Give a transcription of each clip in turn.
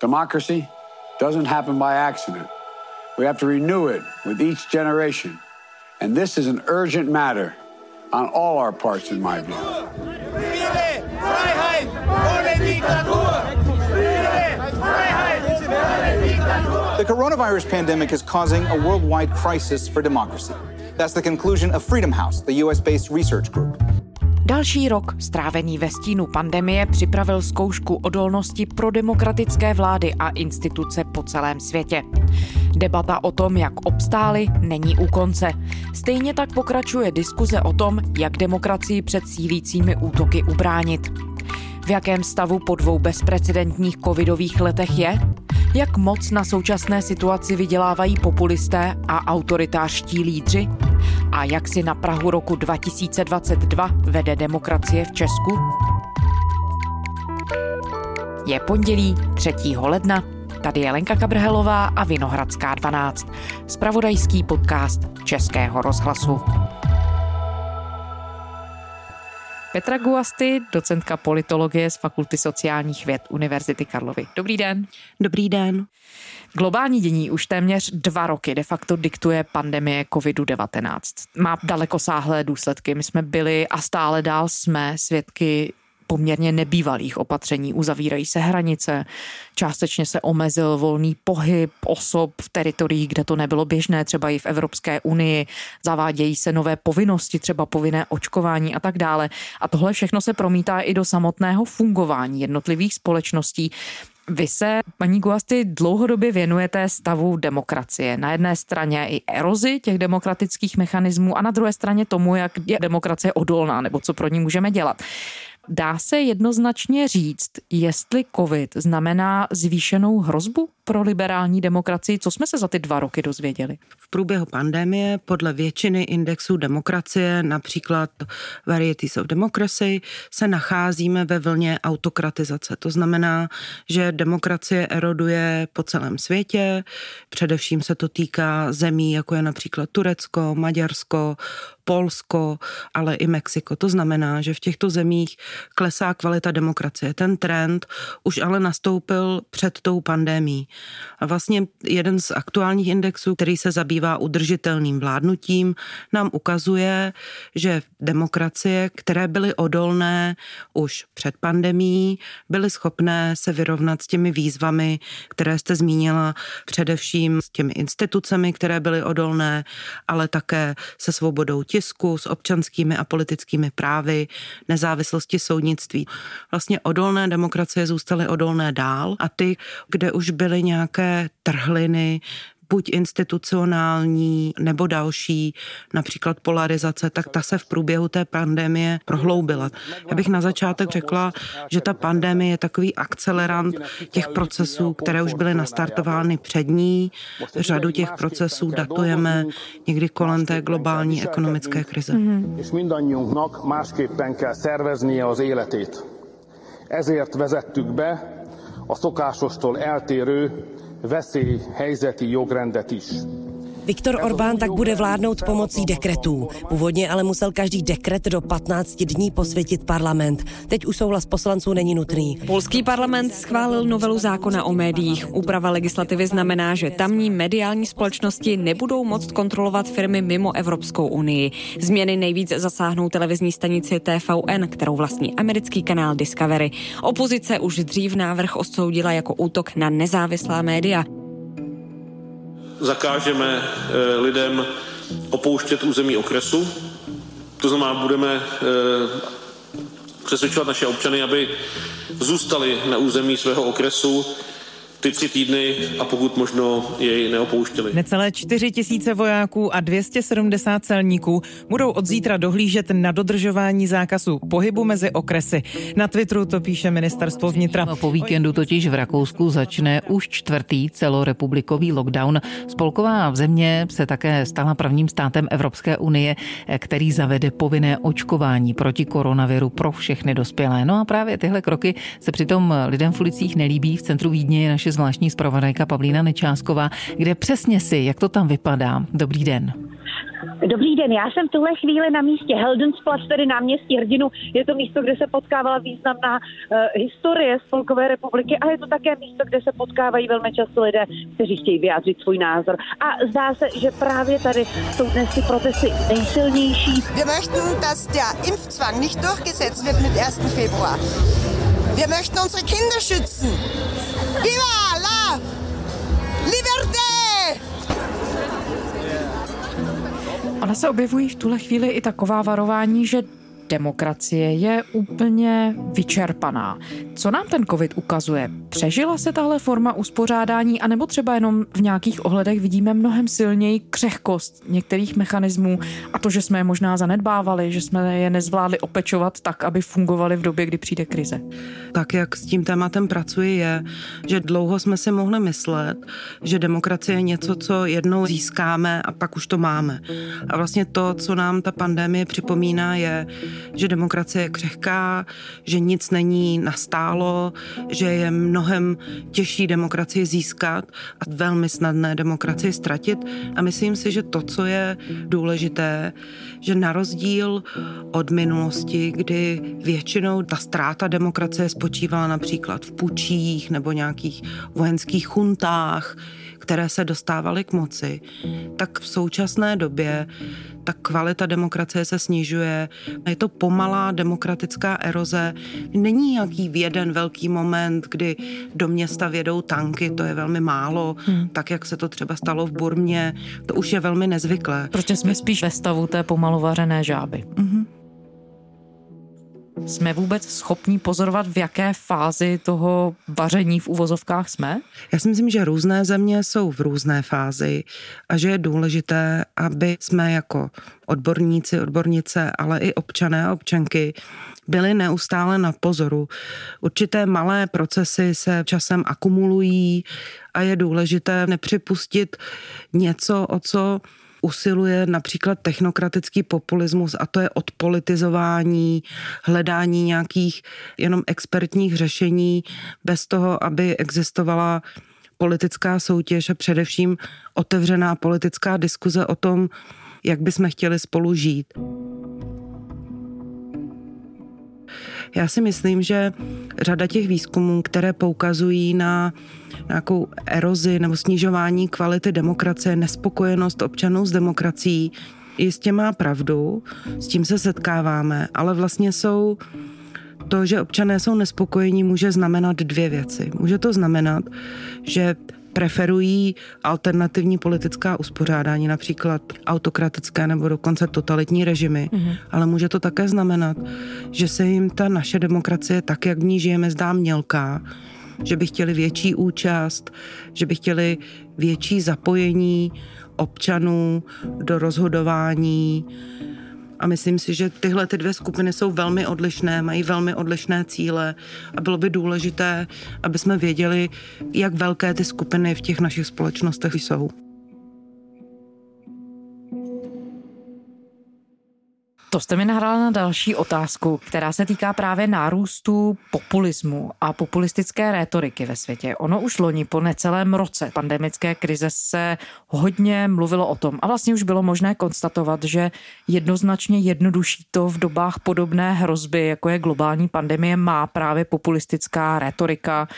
Democracy doesn't happen by accident. We have to renew it with each generation. And this is an urgent matter on all our parts, in my view. The coronavirus pandemic is causing a worldwide crisis for democracy. That's the conclusion of Freedom House, the US based research group. Další rok, strávený ve stínu pandemie, připravil zkoušku odolnosti pro demokratické vlády a instituce po celém světě. Debata o tom, jak obstály, není u konce. Stejně tak pokračuje diskuze o tom, jak demokracii před sílícími útoky ubránit. V jakém stavu po dvou bezprecedentních covidových letech je? Jak moc na současné situaci vydělávají populisté a autoritářští lídři? A jak si na Prahu roku 2022 vede demokracie v Česku? Je pondělí 3. ledna. Tady je Lenka Kabrhelová a Vinohradská 12. Spravodajský podcast Českého rozhlasu. Petra Guasty, docentka politologie z Fakulty sociálních věd Univerzity Karlovy. Dobrý den. Dobrý den. Globální dění už téměř dva roky de facto diktuje pandemie COVID-19. Má dalekosáhlé důsledky. My jsme byli a stále dál jsme svědky poměrně nebývalých opatření. Uzavírají se hranice, částečně se omezil volný pohyb osob v teritoriích, kde to nebylo běžné, třeba i v Evropské unii. Zavádějí se nové povinnosti, třeba povinné očkování a tak dále. A tohle všechno se promítá i do samotného fungování jednotlivých společností. Vy se, paní Guasty, dlouhodobě věnujete stavu demokracie. Na jedné straně i erozi těch demokratických mechanismů a na druhé straně tomu, jak je demokracie odolná nebo co pro ní můžeme dělat. Dá se jednoznačně říct, jestli COVID znamená zvýšenou hrozbu pro liberální demokracii? Co jsme se za ty dva roky dozvěděli? V průběhu pandemie podle většiny indexů demokracie, například Varieties of Democracy, se nacházíme ve vlně autokratizace. To znamená, že demokracie eroduje po celém světě, především se to týká zemí, jako je například Turecko, Maďarsko, Polsko, ale i Mexiko. To znamená, že v těchto zemích klesá kvalita demokracie. Ten trend už ale nastoupil před tou pandemí. A vlastně jeden z aktuálních indexů, který se zabývá udržitelným vládnutím, nám ukazuje, že demokracie, které byly odolné už před pandemí, byly schopné se vyrovnat s těmi výzvami, které jste zmínila, především s těmi institucemi, které byly odolné, ale také se svobodou tisku, s občanskými a politickými právy, nezávislosti soudnictví. Vlastně odolné demokracie zůstaly odolné dál a ty, kde už byly nějaké trhliny, buď institucionální nebo další, například polarizace, tak ta se v průběhu té pandemie prohloubila. Já bych na začátek řekla, že ta pandemie je takový akcelerant těch procesů, které už byly nastartovány před ní. Řadu těch procesů datujeme někdy kolem té globální ekonomické krize. Ezért vezettük be a szokásostól eltérő veszélyhelyzeti jogrendet is. Viktor Orbán tak bude vládnout pomocí dekretů. Původně ale musel každý dekret do 15 dní posvětit parlament. Teď už souhlas poslanců není nutný. Polský parlament schválil novelu zákona o médiích. Úprava legislativy znamená, že tamní mediální společnosti nebudou moct kontrolovat firmy mimo Evropskou unii. Změny nejvíc zasáhnou televizní stanici TVN, kterou vlastní americký kanál Discovery. Opozice už dřív návrh odsoudila jako útok na nezávislá média zakážeme eh, lidem opouštět území okresu. To znamená, budeme eh, přesvědčovat naše občany, aby zůstali na území svého okresu ty tři týdny a pokud možno jej neopouštěli. Necelé 4 tisíce vojáků a 270 celníků budou od zítra dohlížet na dodržování zákazu pohybu mezi okresy. Na Twitteru to píše ministerstvo vnitra. No, po víkendu totiž v Rakousku začne už čtvrtý celorepublikový lockdown. Spolková země se také stala prvním státem Evropské unie, který zavede povinné očkování proti koronaviru pro všechny dospělé. No a právě tyhle kroky se přitom lidem v ulicích nelíbí. V centru Vídně je naše naše zvláštní zpravodajka Pavlína Nečásková, kde přesně si, jak to tam vypadá. Dobrý den. Dobrý den, já jsem v tuhle chvíli na místě Heldensplatz, tedy náměstí hrdinu. Je to místo, kde se potkávala významná uh, historie Spolkové republiky a je to také místo, kde se potkávají velmi často lidé, kteří chtějí vyjádřit svůj názor. A zdá se, že právě tady jsou dnes ty protesty nejsilnější. Wir möchten, dass der Impfzwang nicht durchgesetzt wird mit 1. Februar. Wir möchten unsere Kinder schützen. Viva la Liberté! Ona se objevují v tuhle chvíli i taková varování, že demokracie je úplně vyčerpaná. Co nám ten COVID ukazuje? Přežila se tahle forma uspořádání, anebo třeba jenom v nějakých ohledech vidíme mnohem silněji křehkost některých mechanismů a to, že jsme je možná zanedbávali, že jsme je nezvládli opečovat tak, aby fungovaly v době, kdy přijde krize? Tak, jak s tím tématem pracuji, je, že dlouho jsme si mohli myslet, že demokracie je něco, co jednou získáme a pak už to máme. A vlastně to, co nám ta pandemie připomíná, je, že demokracie je křehká, že nic není nastálo, že je mnohem těžší demokracii získat a velmi snadné demokracii ztratit. A myslím si, že to, co je důležité, že na rozdíl od minulosti, kdy většinou ta ztráta demokracie spočívala například v pučích nebo nějakých vojenských chuntách, které se dostávaly k moci, tak v současné době ta kvalita demokracie se snižuje. Je to pomalá demokratická eroze. Není nějaký v jeden velký moment, kdy do města vědou tanky, to je velmi málo, hmm. tak jak se to třeba stalo v Burmě, to už je velmi nezvyklé. Protože jsme spíš ve stavu té pomalu vařené žáby. Mm-hmm. Jsme vůbec schopní pozorovat, v jaké fázi toho vaření v uvozovkách jsme? Já si myslím, že různé země jsou v různé fázi a že je důležité, aby jsme jako odborníci, odbornice, ale i občané a občanky byli neustále na pozoru. Určité malé procesy se časem akumulují a je důležité nepřipustit něco, o co usiluje například technokratický populismus a to je odpolitizování, hledání nějakých jenom expertních řešení bez toho, aby existovala politická soutěž a především otevřená politická diskuze o tom, jak bychom chtěli spolu žít. Já si myslím, že řada těch výzkumů, které poukazují na nějakou erozi nebo snižování kvality demokracie, nespokojenost občanů s demokracií, jistě má pravdu, s tím se setkáváme, ale vlastně jsou to, že občané jsou nespokojení, může znamenat dvě věci. Může to znamenat, že preferují alternativní politická uspořádání, například autokratické nebo dokonce totalitní režimy, mm-hmm. ale může to také znamenat, že se jim ta naše demokracie, tak jak v ní žijeme, zdá mělká, že by chtěli větší účast, že by chtěli větší zapojení občanů do rozhodování, a myslím si, že tyhle ty dvě skupiny jsou velmi odlišné, mají velmi odlišné cíle a bylo by důležité, aby jsme věděli, jak velké ty skupiny v těch našich společnostech jsou. To jste mi nahrala na další otázku, která se týká právě nárůstu populismu a populistické rétoriky ve světě. Ono už loni po necelém roce pandemické krize se hodně mluvilo o tom a vlastně už bylo možné konstatovat, že jednoznačně jednodušší to v dobách podobné hrozby, jako je globální pandemie, má právě populistická rétorika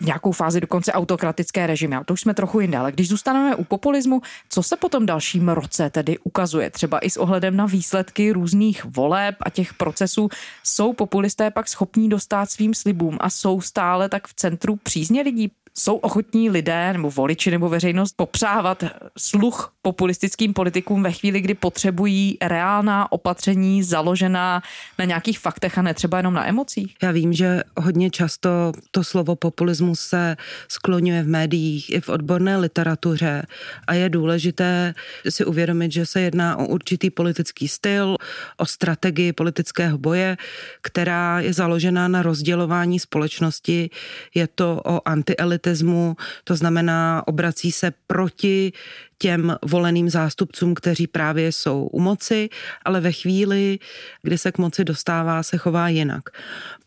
nějakou fázi dokonce autokratické režimy. A to už jsme trochu jinde. Ale když zůstaneme u populismu, co se potom dalším roce tedy ukazuje? Třeba i s ohledem na výsledky různých voleb a těch procesů, jsou populisté pak schopní dostat svým slibům a jsou stále tak v centru přízně lidí? Jsou ochotní lidé nebo voliči nebo veřejnost popřávat sluch populistickým politikům ve chvíli, kdy potřebují reálná opatření založená na nějakých faktech a ne třeba jenom na emocích? Já vím, že hodně často to slovo populismus se skloňuje v médiích i v odborné literatuře a je důležité si uvědomit, že se jedná o určitý politický styl, o strategii politického boje, která je založená na rozdělování společnosti. Je to o antielitě separatismu, to znamená obrací se proti těm voleným zástupcům, kteří právě jsou u moci, ale ve chvíli, kdy se k moci dostává, se chová jinak.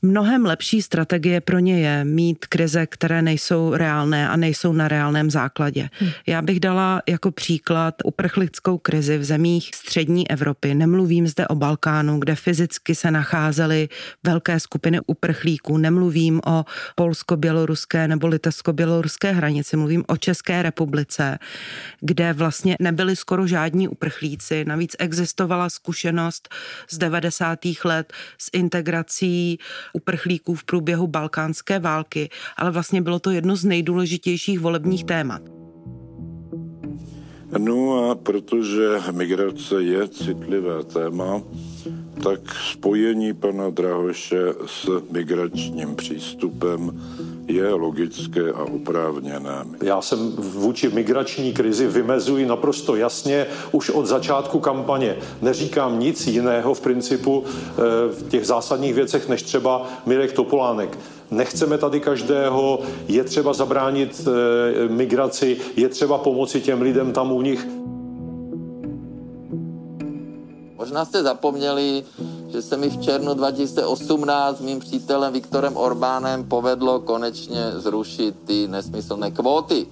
Mnohem lepší strategie pro ně je mít krize, které nejsou reálné a nejsou na reálném základě. Hmm. Já bych dala jako příklad uprchlickou krizi v zemích střední Evropy. Nemluvím zde o Balkánu, kde fyzicky se nacházely velké skupiny uprchlíků. Nemluvím o polsko-běloruské nebo litevsko-běloruské hranici. Mluvím o České republice, kde vlastně nebyli skoro žádní uprchlíci. Navíc existovala zkušenost z 90. let s integrací uprchlíků v průběhu balkánské války, ale vlastně bylo to jedno z nejdůležitějších volebních témat. No a protože migrace je citlivé téma, tak spojení pana Drahoše s migračním přístupem je logické a oprávněné. Já jsem vůči migrační krizi vymezuji naprosto jasně už od začátku kampaně. Neříkám nic jiného v principu eh, v těch zásadních věcech, než třeba Mirek Topolánek. Nechceme tady každého, je třeba zabránit eh, migraci, je třeba pomoci těm lidem tam u nich. Možná jste zapomněli, že se mi v červnu 2018 s mým přítelem Viktorem Orbánem povedlo konečně zrušit ty nesmyslné kvóty.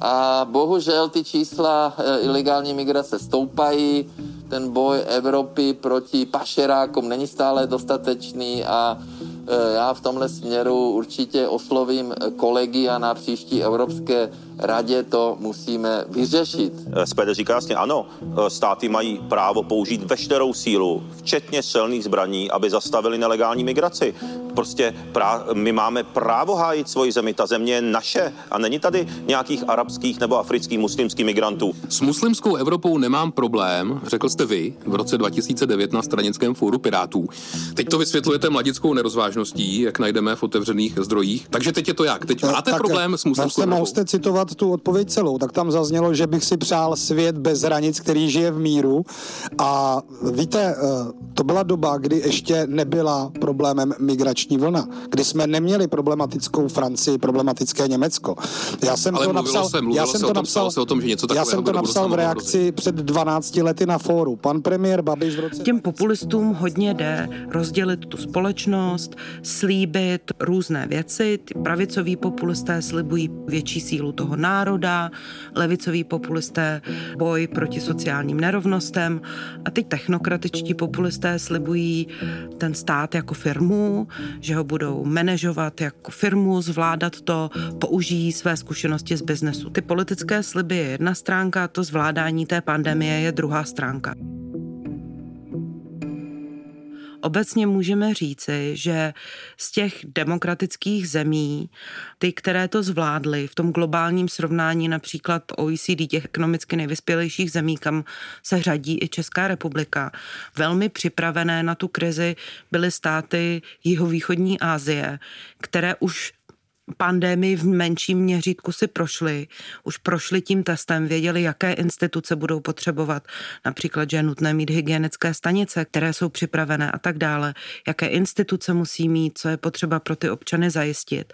A bohužel ty čísla eh, ilegální migrace stoupají, ten boj Evropy proti pašerákům není stále dostatečný a eh, já v tomhle směru určitě oslovím kolegy a na příští Evropské radě to musíme vyřešit. SPD říká jasně ano, státy mají právo použít veškerou sílu, včetně silných zbraní, aby zastavili nelegální migraci. Prostě prá- my máme právo hájit svoji zemi, ta země je naše a není tady nějakých arabských nebo afrických muslimských migrantů. S muslimskou Evropou nemám problém, řekl jste vy v roce 2009 na stranickém fóru Pirátů. Teď to vysvětlujete mladickou nerozvážností, jak najdeme v otevřených zdrojích. Takže teď je to jak? Teď máte tak, problém s muslimskou Evropou? Jste citovat tu odpověď celou, tak tam zaznělo, že bych si přál svět bez hranic, který žije v míru. A víte, eh, to byla doba, kdy ještě nebyla problémem migrační vlna, kdy jsme neměli problematickou Francii, problematické Německo. Já jsem Ale to napsal, se, já jsem to tom, napsal, se o tom, že něco já jsem to napsal v reakci před 12 lety na fóru. Pan premiér Babiš v roce... Těm populistům hodně jde rozdělit tu společnost, slíbit různé věci. Ty pravicoví populisté slibují větší sílu toho národa, levicoví populisté boj proti sociálním nerovnostem a ty technokratičtí populisté slibují ten stát jako firmu, že ho budou manažovat jako firmu, zvládat to, použijí své zkušenosti z biznesu. Ty politické sliby je jedna stránka, to zvládání té pandemie je druhá stránka. Obecně můžeme říci, že z těch demokratických zemí, ty, které to zvládly v tom globálním srovnání například OECD, těch ekonomicky nejvyspělejších zemí, kam se řadí i Česká republika, velmi připravené na tu krizi byly státy jihovýchodní Asie, které už pandemii v menším měřítku si prošli, už prošli tím testem, věděli, jaké instituce budou potřebovat, například, že je nutné mít hygienické stanice, které jsou připravené a tak dále, jaké instituce musí mít, co je potřeba pro ty občany zajistit.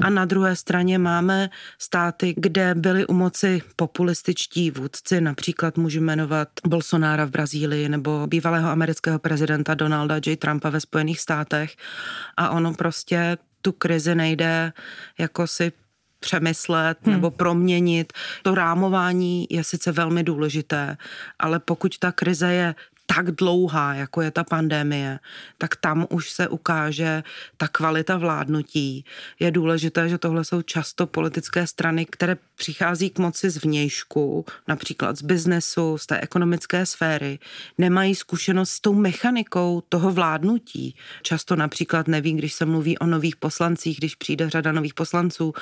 A na druhé straně máme státy, kde byli u moci populističtí vůdci, například můžu jmenovat Bolsonára v Brazílii nebo bývalého amerického prezidenta Donalda J. Trumpa ve Spojených státech a ono prostě tu krizi nejde jako si přemyslet hmm. nebo proměnit. To rámování je sice velmi důležité, ale pokud ta krize je tak dlouhá, jako je ta pandemie, tak tam už se ukáže ta kvalita vládnutí. Je důležité, že tohle jsou často politické strany, které přichází k moci z vnějšku, například z biznesu, z té ekonomické sféry, nemají zkušenost s tou mechanikou toho vládnutí. Často například neví, když se mluví o nových poslancích, když přijde řada nových poslanců,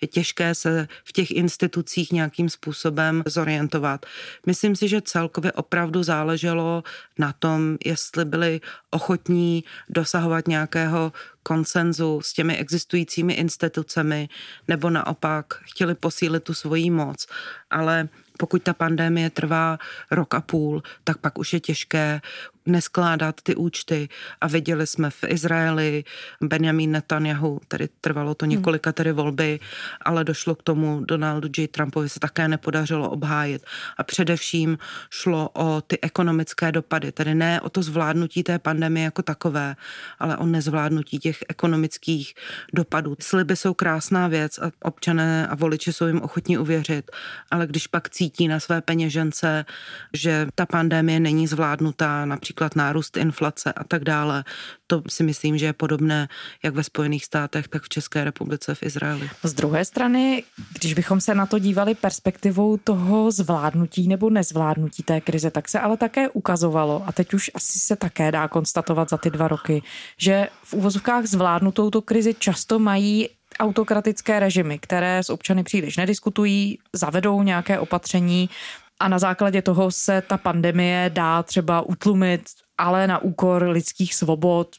je těžké se v těch institucích nějakým způsobem zorientovat. Myslím si, že celkově opravdu záleželo na tom, jestli byli ochotní dosahovat nějakého konsenzu s těmi existujícími institucemi, nebo naopak chtěli posílit tu svoji moc. Ale pokud ta pandemie trvá rok a půl, tak pak už je těžké neskládat ty účty a viděli jsme v Izraeli Benjamin Netanyahu, tady trvalo to několika tedy volby, ale došlo k tomu, Donaldu J. Trumpovi se také nepodařilo obhájit a především šlo o ty ekonomické dopady, tedy ne o to zvládnutí té pandemie jako takové, ale o nezvládnutí těch ekonomických dopadů. Sliby jsou krásná věc a občané a voliči jsou jim ochotní uvěřit, ale když pak cítí na své peněžence, že ta pandemie není zvládnutá, například nárůst inflace a tak dále, to si myslím, že je podobné jak ve Spojených státech, tak v České republice, v Izraeli. Z druhé strany, když bychom se na to dívali perspektivou toho zvládnutí nebo nezvládnutí té krize, tak se ale také ukazovalo, a teď už asi se také dá konstatovat za ty dva roky, že v úvozovkách zvládnutou tu krizi často mají autokratické režimy, které s občany příliš nediskutují, zavedou nějaké opatření a na základě toho se ta pandemie dá třeba utlumit, ale na úkor lidských svobod,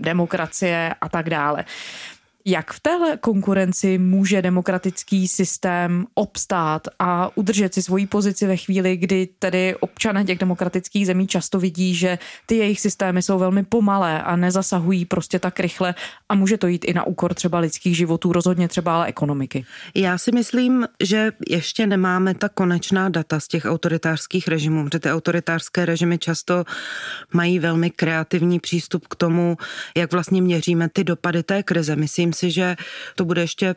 demokracie a tak dále. Jak v téhle konkurenci může demokratický systém obstát a udržet si svoji pozici ve chvíli, kdy tedy občané těch demokratických zemí často vidí, že ty jejich systémy jsou velmi pomalé a nezasahují prostě tak rychle a může to jít i na úkor třeba lidských životů, rozhodně třeba ale ekonomiky? Já si myslím, že ještě nemáme ta konečná data z těch autoritářských režimů, protože ty autoritářské režimy často mají velmi kreativní přístup k tomu, jak vlastně měříme ty dopady té krize. Myslím si, že to bude ještě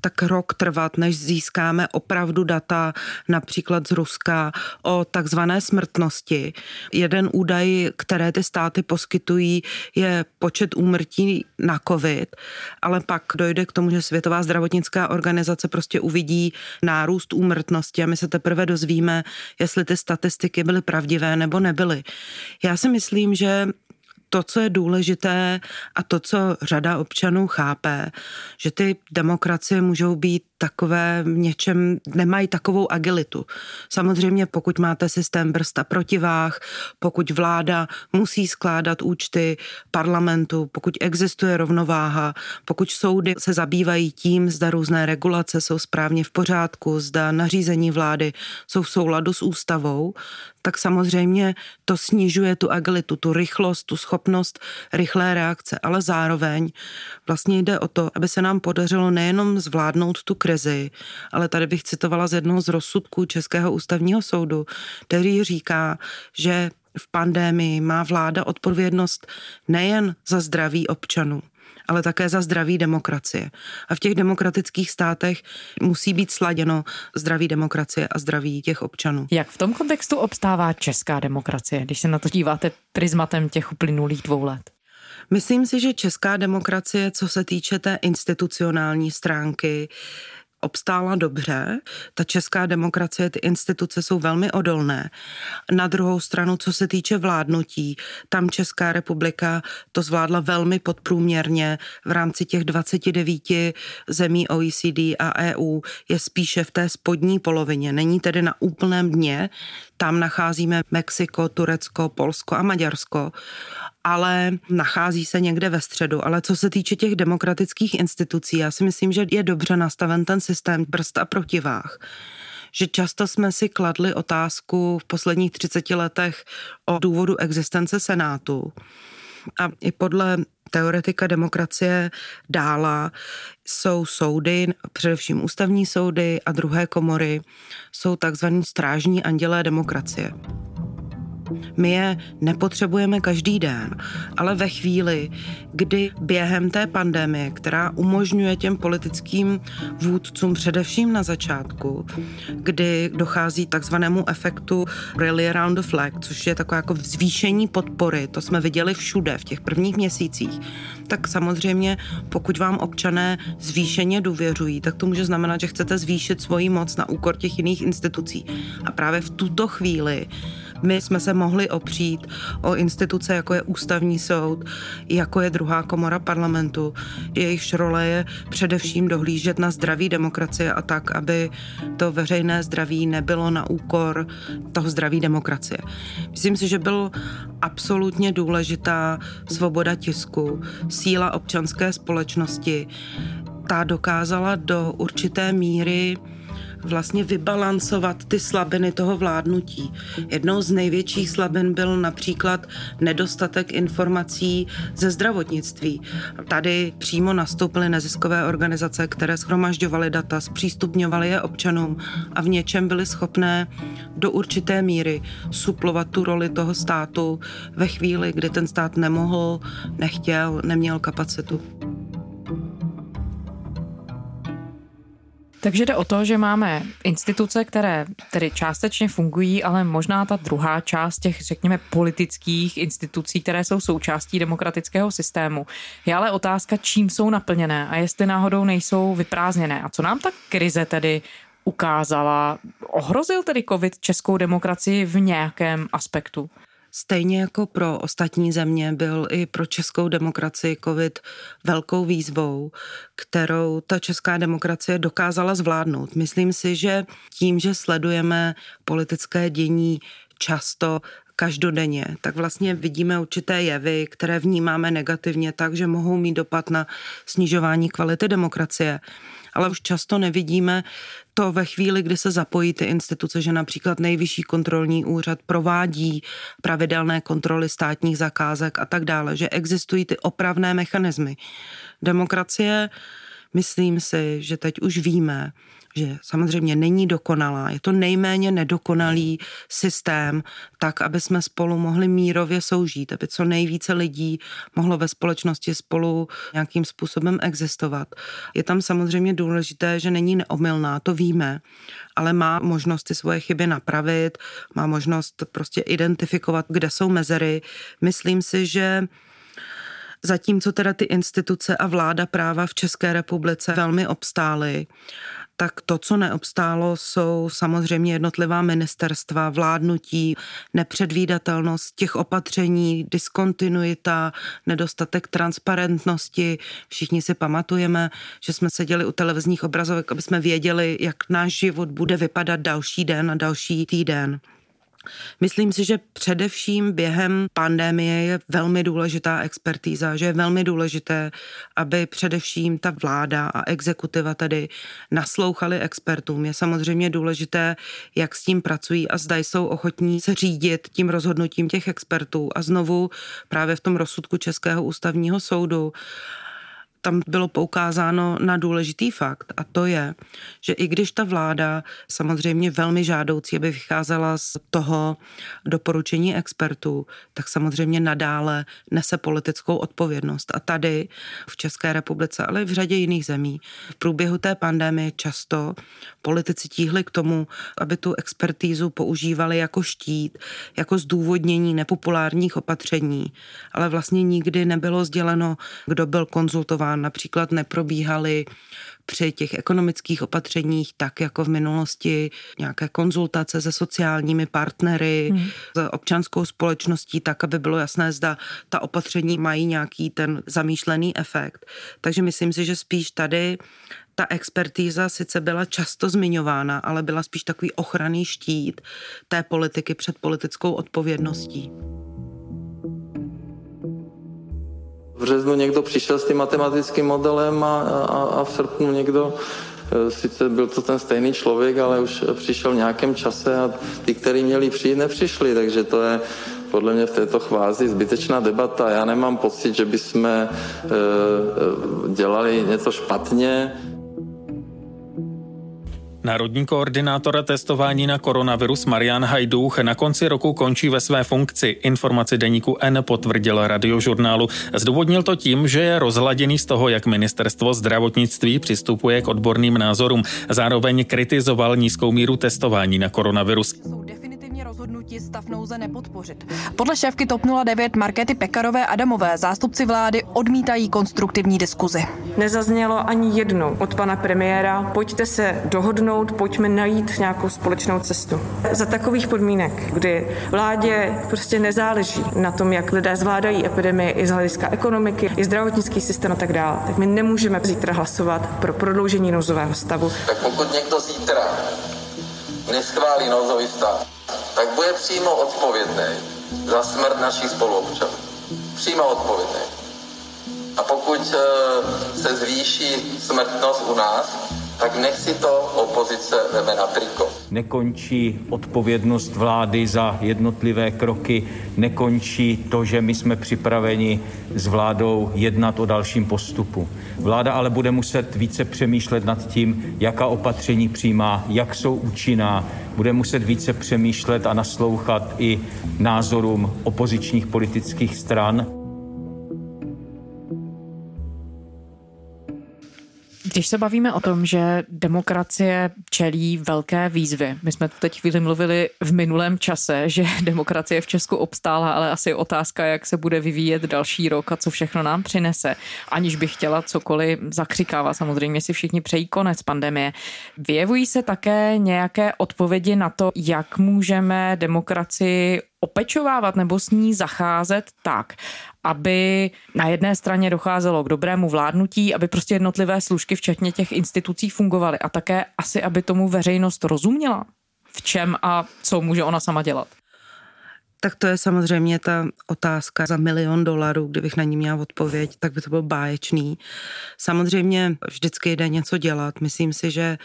tak rok trvat, než získáme opravdu data například z Ruska o takzvané smrtnosti. Jeden údaj, které ty státy poskytují, je počet úmrtí na COVID, ale pak dojde k tomu, že Světová zdravotnická organizace prostě uvidí nárůst úmrtnosti a my se teprve dozvíme, jestli ty statistiky byly pravdivé nebo nebyly. Já si myslím, že to, co je důležité a to, co řada občanů chápe, že ty demokracie můžou být takové v něčem, nemají takovou agilitu. Samozřejmě pokud máte systém brzd a protiváh, pokud vláda musí skládat účty parlamentu, pokud existuje rovnováha, pokud soudy se zabývají tím, zda různé regulace jsou správně v pořádku, zda nařízení vlády jsou v souladu s ústavou, tak samozřejmě to snižuje tu agilitu, tu rychlost, tu schopnost rychlé reakce, ale zároveň vlastně jde o to, aby se nám podařilo nejenom zvládnout tu krizi, ale tady bych citovala z jednoho z rozsudků Českého ústavního soudu, který říká, že v pandémii má vláda odpovědnost nejen za zdraví občanů, ale také za zdraví demokracie. A v těch demokratických státech musí být sladěno zdraví demokracie a zdraví těch občanů. Jak v tom kontextu obstává česká demokracie, když se na to díváte prismatem těch uplynulých dvou let? Myslím si, že česká demokracie, co se týče té institucionální stránky, obstála dobře. Ta česká demokracie, ty instituce jsou velmi odolné. Na druhou stranu, co se týče vládnutí, tam Česká republika to zvládla velmi podprůměrně v rámci těch 29 zemí OECD a EU je spíše v té spodní polovině. Není tedy na úplném dně. Tam nacházíme Mexiko, Turecko, Polsko a Maďarsko ale nachází se někde ve středu. Ale co se týče těch demokratických institucí, já si myslím, že je dobře nastaven ten systém brzd a protiváh že často jsme si kladli otázku v posledních 30 letech o důvodu existence Senátu. A i podle teoretika demokracie dála jsou soudy, především ústavní soudy a druhé komory, jsou takzvaní strážní andělé demokracie. My je nepotřebujeme každý den, ale ve chvíli, kdy během té pandemie, která umožňuje těm politickým vůdcům především na začátku, kdy dochází takzvanému efektu rally around the flag, což je takové jako zvýšení podpory, to jsme viděli všude v těch prvních měsících, tak samozřejmě pokud vám občané zvýšeně důvěřují, tak to může znamenat, že chcete zvýšit svoji moc na úkor těch jiných institucí. A právě v tuto chvíli my jsme se mohli opřít o instituce, jako je ústavní soud, jako je druhá komora parlamentu. Jejichž role je především dohlížet na zdraví demokracie a tak, aby to veřejné zdraví nebylo na úkor toho zdraví demokracie. Myslím si, že byl absolutně důležitá svoboda tisku, síla občanské společnosti. Ta dokázala do určité míry vlastně vybalancovat ty slabiny toho vládnutí. Jednou z největších slabin byl například nedostatek informací ze zdravotnictví. Tady přímo nastoupily neziskové organizace, které schromažďovaly data, zpřístupňovaly je občanům a v něčem byly schopné do určité míry suplovat tu roli toho státu ve chvíli, kdy ten stát nemohl, nechtěl, neměl kapacitu. Takže jde o to, že máme instituce, které tedy částečně fungují, ale možná ta druhá část těch, řekněme, politických institucí, které jsou součástí demokratického systému. Je ale otázka, čím jsou naplněné a jestli náhodou nejsou vyprázdněné. A co nám ta krize tedy ukázala? Ohrozil tedy COVID českou demokracii v nějakém aspektu? Stejně jako pro ostatní země byl i pro českou demokracii COVID velkou výzvou, kterou ta česká demokracie dokázala zvládnout. Myslím si, že tím, že sledujeme politické dění často každodenně, tak vlastně vidíme určité jevy, které vnímáme negativně tak, že mohou mít dopad na snižování kvality demokracie ale už často nevidíme to ve chvíli, kdy se zapojí ty instituce, že například nejvyšší kontrolní úřad provádí pravidelné kontroly státních zakázek a tak dále, že existují ty opravné mechanismy. Demokracie, myslím si, že teď už víme, že samozřejmě není dokonalá, je to nejméně nedokonalý systém, tak, aby jsme spolu mohli mírově soužít, aby co nejvíce lidí mohlo ve společnosti spolu nějakým způsobem existovat. Je tam samozřejmě důležité, že není neomylná, to víme, ale má možnost ty svoje chyby napravit, má možnost prostě identifikovat, kde jsou mezery. Myslím si, že Zatímco teda ty instituce a vláda práva v České republice velmi obstály, tak to, co neobstálo, jsou samozřejmě jednotlivá ministerstva, vládnutí, nepředvídatelnost těch opatření, diskontinuita, nedostatek transparentnosti. Všichni si pamatujeme, že jsme seděli u televizních obrazovek, aby jsme věděli, jak náš život bude vypadat další den a další týden. Myslím si, že především během pandemie je velmi důležitá expertíza, že je velmi důležité, aby především ta vláda a exekutiva tady naslouchali expertům. Je samozřejmě důležité, jak s tím pracují a zda jsou ochotní se řídit tím rozhodnutím těch expertů. A znovu právě v tom rozsudku Českého ústavního soudu tam bylo poukázáno na důležitý fakt a to je, že i když ta vláda samozřejmě velmi žádoucí, aby vycházela z toho doporučení expertů, tak samozřejmě nadále nese politickou odpovědnost. A tady v České republice, ale i v řadě jiných zemí, v průběhu té pandemie často politici tíhli k tomu, aby tu expertízu používali jako štít, jako zdůvodnění nepopulárních opatření, ale vlastně nikdy nebylo sděleno, kdo byl konzultován například neprobíhaly při těch ekonomických opatřeních tak jako v minulosti nějaké konzultace se sociálními partnery, hmm. s občanskou společností, tak, aby bylo jasné, zda ta opatření mají nějaký ten zamýšlený efekt. Takže myslím si, že spíš tady ta expertíza sice byla často zmiňována, ale byla spíš takový ochranný štít té politiky před politickou odpovědností. V březnu někdo přišel s tím matematickým modelem a, a, a v srpnu někdo e, Sice byl to ten stejný člověk, ale už přišel v nějakém čase a ty, kteří měli přijít, nepřišli, takže to je podle mě v této chvázi zbytečná debata. Já nemám pocit, že bychom e, e, dělali něco špatně. Národní koordinátor testování na koronavirus Marian Hajdůch na konci roku končí ve své funkci. Informaci deníku N potvrdil radiožurnálu. Zdůvodnil to tím, že je rozhladěný z toho, jak ministerstvo zdravotnictví přistupuje k odborným názorům. Zároveň kritizoval nízkou míru testování na koronavirus rozhodnutí stav nouze nepodpořit. Podle šéfky TOP 09 Markety Pekarové Adamové zástupci vlády odmítají konstruktivní diskuzi. Nezaznělo ani jednou od pana premiéra, pojďte se dohodnout, pojďme najít nějakou společnou cestu. Za takových podmínek, kdy vládě prostě nezáleží na tom, jak lidé zvládají epidemii i z hlediska ekonomiky, i zdravotnický systém a tak dále, tak my nemůžeme zítra hlasovat pro prodloužení nouzového stavu. Tak pokud někdo zítra neschválí nouzový stav, tak bude přímo odpovědný za smrt našich spoluobčanů. Přímo odpovědný. A pokud eh, se zvýší smrtnost u nás, tak nech si to opozice veme na triko. Nekončí odpovědnost vlády za jednotlivé kroky, nekončí to, že my jsme připraveni s vládou jednat o dalším postupu. Vláda ale bude muset více přemýšlet nad tím, jaká opatření přijímá, jak jsou účinná, bude muset více přemýšlet a naslouchat i názorům opozičních politických stran. Když se bavíme o tom, že demokracie čelí velké výzvy, my jsme teď chvíli mluvili v minulém čase, že demokracie v Česku obstála, ale asi otázka, jak se bude vyvíjet další rok a co všechno nám přinese. Aniž bych chtěla cokoliv zakřikávat, samozřejmě si všichni přejí konec pandemie. Vyjevují se také nějaké odpovědi na to, jak můžeme demokracii opečovávat nebo s ní zacházet tak, aby na jedné straně docházelo k dobrému vládnutí, aby prostě jednotlivé služky, včetně těch institucí, fungovaly a také asi, aby tomu veřejnost rozuměla, v čem a co může ona sama dělat. Tak to je samozřejmě ta otázka za milion dolarů, kdybych na ní měla odpověď, tak by to bylo báječný. Samozřejmě vždycky jde něco dělat. Myslím si, že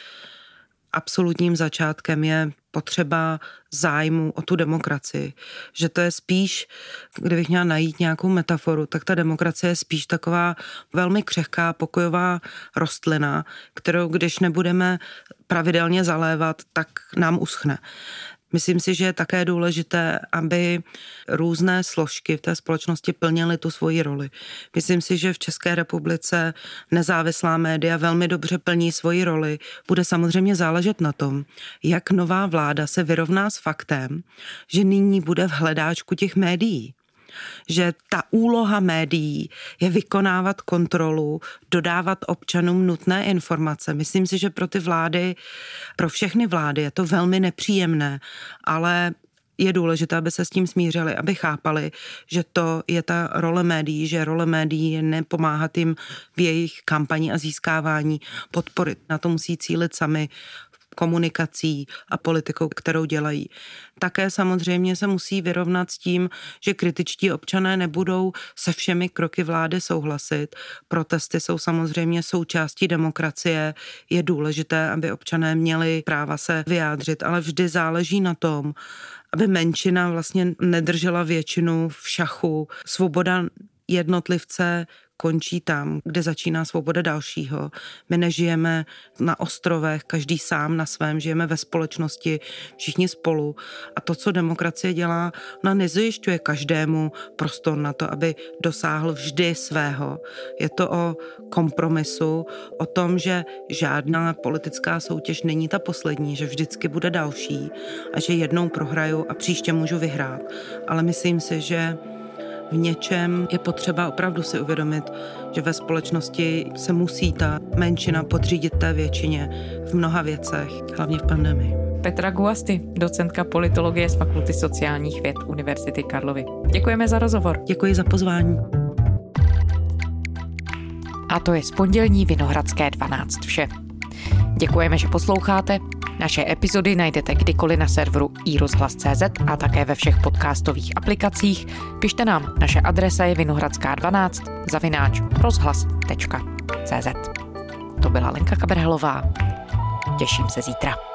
absolutním začátkem je potřeba zájmu o tu demokracii. Že to je spíš, kdybych měla najít nějakou metaforu, tak ta demokracie je spíš taková velmi křehká pokojová rostlina, kterou když nebudeme pravidelně zalévat, tak nám uschne. Myslím si, že je také důležité, aby různé složky v té společnosti plnily tu svoji roli. Myslím si, že v České republice nezávislá média velmi dobře plní svoji roli. Bude samozřejmě záležet na tom, jak nová vláda se vyrovná s faktem, že nyní bude v hledáčku těch médií že ta úloha médií je vykonávat kontrolu, dodávat občanům nutné informace. Myslím si, že pro ty vlády, pro všechny vlády je to velmi nepříjemné, ale je důležité, aby se s tím smířili, aby chápali, že to je ta role médií, že role médií je nepomáhat jim v jejich kampani a získávání podpory. Na to musí cílit sami komunikací a politikou, kterou dělají. Také samozřejmě se musí vyrovnat s tím, že kritičtí občané nebudou se všemi kroky vlády souhlasit. Protesty jsou samozřejmě součástí demokracie. Je důležité, aby občané měli práva se vyjádřit, ale vždy záleží na tom, aby menšina vlastně nedržela většinu v šachu. Svoboda jednotlivce končí tam, kde začíná svoboda dalšího. My nežijeme na ostrovech, každý sám na svém, žijeme ve společnosti, všichni spolu. A to, co demokracie dělá, ona nezajišťuje každému prostor na to, aby dosáhl vždy svého. Je to o kompromisu, o tom, že žádná politická soutěž není ta poslední, že vždycky bude další a že jednou prohraju a příště můžu vyhrát. Ale myslím si, že v něčem je potřeba opravdu si uvědomit, že ve společnosti se musí ta menšina podřídit té většině v mnoha věcech, hlavně v pandemii. Petra Guasty, docentka politologie z Fakulty sociálních věd Univerzity Karlovy. Děkujeme za rozhovor. Děkuji za pozvání. A to je z pondělní Vinohradské 12 vše. Děkujeme, že posloucháte. Naše epizody najdete kdykoliv na serveru iRozhlas.cz a také ve všech podcastových aplikacích. Pište nám, naše adresa je vinohradská12 zavináč rozhlas.cz To byla Lenka Kabrhelová. Těším se zítra.